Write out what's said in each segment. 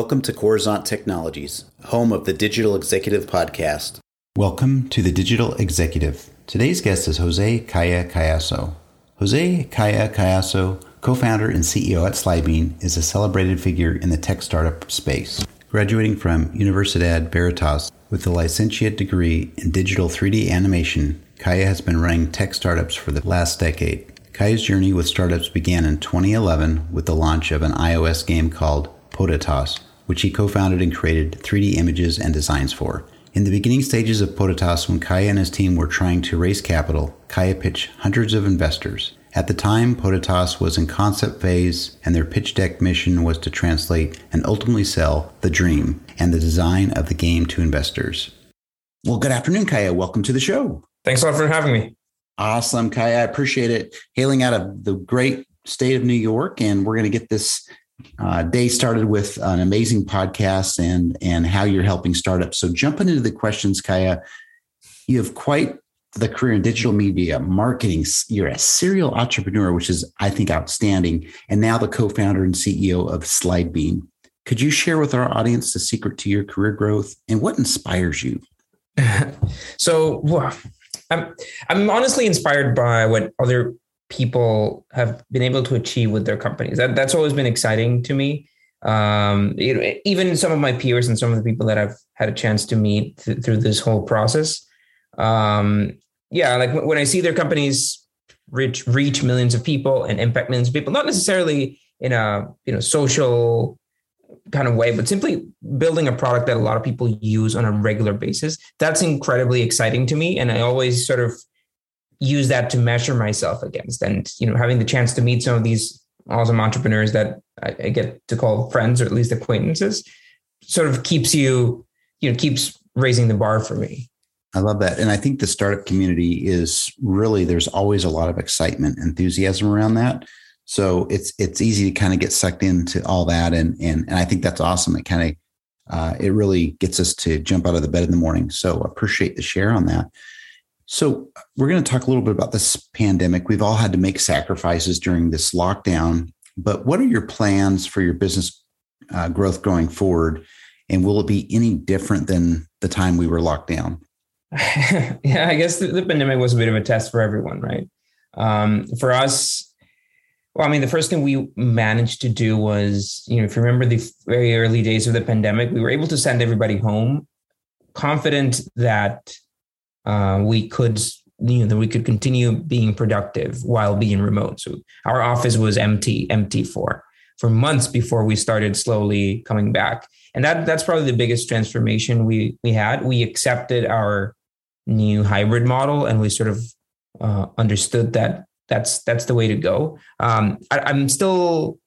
Welcome to Coruzant Technologies, home of the Digital Executive Podcast. Welcome to the Digital Executive. Today's guest is Jose Caya Cayasso. Jose Caya Cayasso, co founder and CEO at Slidebean, is a celebrated figure in the tech startup space. Graduating from Universidad Veritas with a licentiate degree in digital 3D animation, Caya has been running tech startups for the last decade. Caya's journey with startups began in 2011 with the launch of an iOS game called Potatos, which he co founded and created 3D images and designs for. In the beginning stages of Potatos, when Caya and his team were trying to raise capital, Caya pitched hundreds of investors. At the time, Potatos was in concept phase, and their pitch deck mission was to translate and ultimately sell the dream and the design of the game to investors. Well, good afternoon, Caya. Welcome to the show. Thanks a lot for having me. Awesome, Caya. I appreciate it. Hailing out of the great state of New York, and we're going to get this uh, day started with an amazing podcast and and how you're helping startups. So jumping into the questions, Caya, you have quite the career in digital media, marketing. You're a serial entrepreneur, which is I think outstanding, and now the co-founder and CEO of Slidebean. Could you share with our audience the secret to your career growth and what inspires you? so, I'm I'm honestly inspired by what other people have been able to achieve with their companies. That that's always been exciting to me. Um, it, even some of my peers and some of the people that I've had a chance to meet th- through this whole process. Um, yeah, like when I see their companies reach reach millions of people and impact millions of people, not necessarily in a you know social kind of way, but simply building a product that a lot of people use on a regular basis. That's incredibly exciting to me, and I always sort of use that to measure myself against. And you know, having the chance to meet some of these awesome entrepreneurs that I, I get to call friends or at least acquaintances, sort of keeps you, you know, keeps raising the bar for me. I love that. And I think the startup community is really there's always a lot of excitement, enthusiasm around that. So it's it's easy to kind of get sucked into all that, and and and I think that's awesome. It kind of uh, it really gets us to jump out of the bed in the morning. So appreciate the share on that. So, we're going to talk a little bit about this pandemic. We've all had to make sacrifices during this lockdown, but what are your plans for your business uh, growth going forward? And will it be any different than the time we were locked down? yeah, I guess the, the, pandemic was a bit of a test for everyone, right? Um, for us, well, I mean, the first thing we managed to do was, you know, if you remember the very early days of the pandemic, we were able to send everybody home confident that uh, we could you know that we could continue being productive while being remote. So our office was empty, empty for for months before we started slowly coming back. And that that's probably the biggest transformation we we had. We accepted our new hybrid model, and we sort of uh, understood that that's that's the way to go. Um, I, I'm still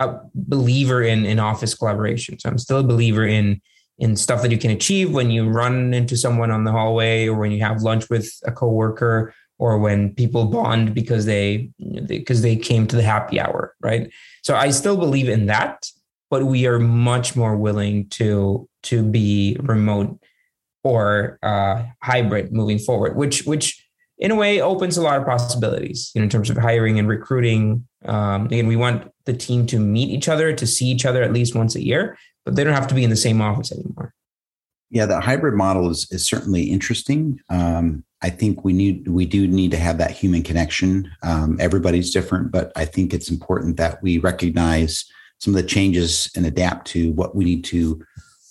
a believer in in office collaboration. So I'm still a believer in in stuff that you can achieve when you run into someone on the hallway or when you have lunch with a coworker or when people bond because they because they came to the happy hour right? So i still believe in that but we are much more willing to to be remote or uh, hybrid moving forward which which in a way opens a lot of possibilities you know, in terms of hiring and recruiting um, again we want the team to meet each other to see each other at least once a year but they don't have to be in the same office anymore. Yeah, the hybrid model is, is certainly interesting. Um, I think we need we do need to have that human connection. Um, everybody's different, but I think it's important that we recognize some of the changes and adapt to what we need to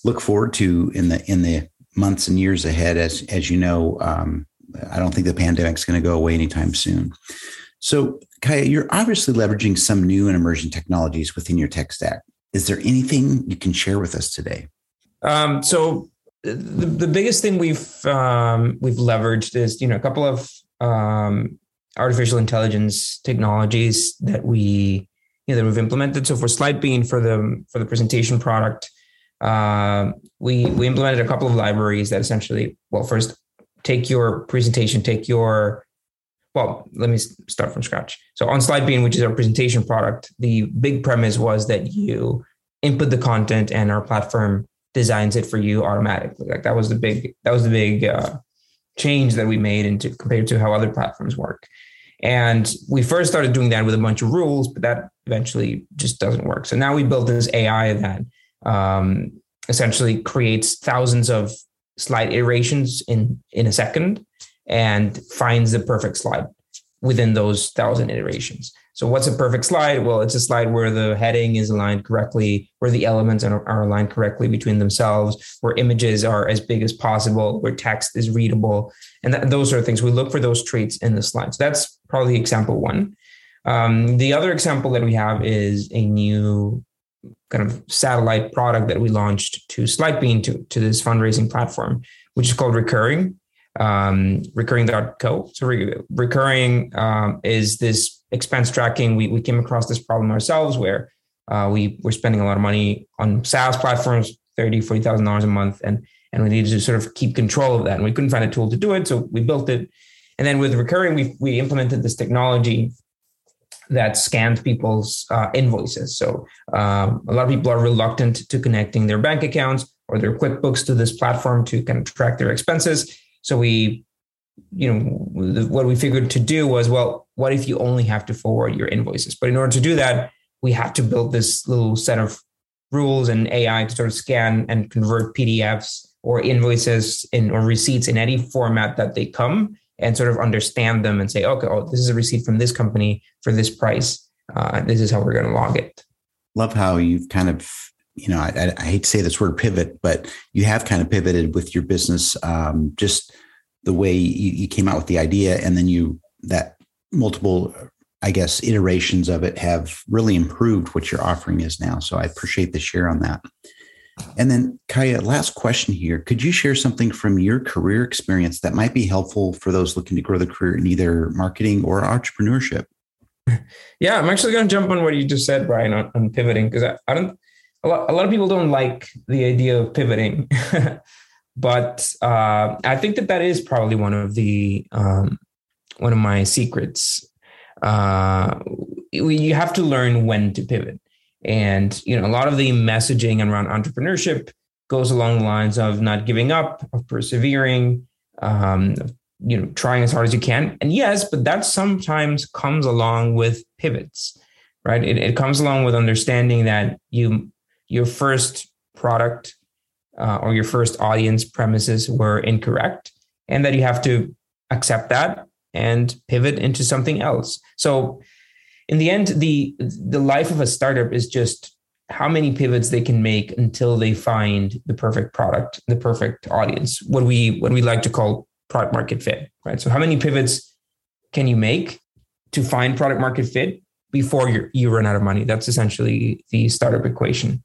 look forward to in the in the months and years ahead. As as you know, um, I don't think the pandemic is going to go away anytime soon. So, Caya, you're obviously leveraging some new and emerging technologies within your tech stack. Is there anything you can share with us today? Um, so the, the biggest thing we've um, we've leveraged is you know a couple of um, artificial intelligence technologies that we you know that we've implemented. So for Slidebean for the for the presentation product, uh, we we implemented a couple of libraries that essentially well first take your presentation, take your well, let me start from scratch. So on Slidebean, which is our presentation product, the big premise was that you input the content and our platform designs it for you automatically. Like that was the big that was the big uh, change that we made into compared to how other platforms work. And we first started doing that with a bunch of rules, but that eventually just doesn't work. So now we built this AI that um, essentially creates thousands of slide iterations in in a second and finds the perfect slide within those thousand iterations. So what's a perfect slide? Well, it's a slide where the heading is aligned correctly, where the elements are, are aligned correctly between themselves, where images are as big as possible, where text is readable, and those are things we look for those traits in the slide. So that's probably example one. Um, the other example that we have is a new kind of satellite product that we launched to Slidebean to, to this fundraising platform, which is called Recurring, um, recurring.co. So re- Recurring um, is this expense tracking. We, we came across this problem ourselves where uh, we were spending a lot of money on SaaS platforms, thirty, forty thousand dollars a month, and and we needed to sort of keep control of that. And we couldn't find a tool to do it, so we built it. And then with recurring, we we implemented this technology that scanned people's uh, invoices. So um, a lot of people are reluctant to connecting their bank accounts or their QuickBooks to this platform to kind of track their expenses. So we, you know, what we figured to do was, well, what if you only have to forward your invoices? But in order to do that, we had to build this little set of rules and AI to sort of scan and convert PDFs or invoices in or receipts in any format that they come and sort of understand them and say, okay, oh, this is a receipt from this company for this price. Uh, this is how we're going to log it. Love how you've kind of, you know, I, I, hate to say this word pivot, but you have kind of pivoted with your business. Um, just the way you, you came out with the idea, and then you that multiple, I guess, iterations of it have really improved what your offering is now. So I appreciate the share on that. And then, Caya, last question here. Could you share something from your career experience that might be helpful for those looking to grow their career in either marketing or entrepreneurship? Yeah, I'm actually going to jump on what you just said, Brian, on, on pivoting, because I, I, don't, a lot, a lot of people don't like the idea of pivoting. but uh, I think that that is probably one of the, um, one of my secrets. Uh, you have to learn when to pivot and you know, a lot of the messaging around entrepreneurship goes along the lines of not giving up, of persevering, um, you know, trying as hard as you can. And yes, but that sometimes comes along with pivots, right? It, it comes along with understanding that you your first product uh, or your first audience premises were incorrect, and that you have to accept that and pivot into something else. So in the end, the the life of a startup is just how many pivots they can make until they find the perfect product, the perfect audience. What we what we like to call product market fit, right? So how many pivots can you make to find product market fit before you you run out of money? That's essentially the startup equation.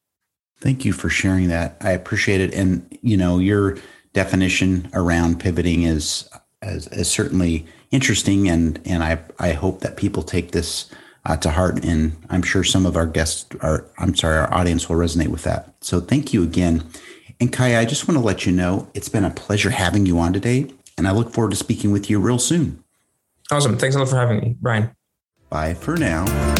Thank you for sharing that. I appreciate it. And you know, your definition around pivoting is is, is certainly interesting and and I I hope that people take this uh, to heart. And I'm sure some of our guests are, I'm sorry, our audience will resonate with that. So thank you again. And Caya, I just want to let you know it's been a pleasure having you on today. And I look forward to speaking with you real soon. Awesome. Thanks a lot for having me, Brian. Bye for now.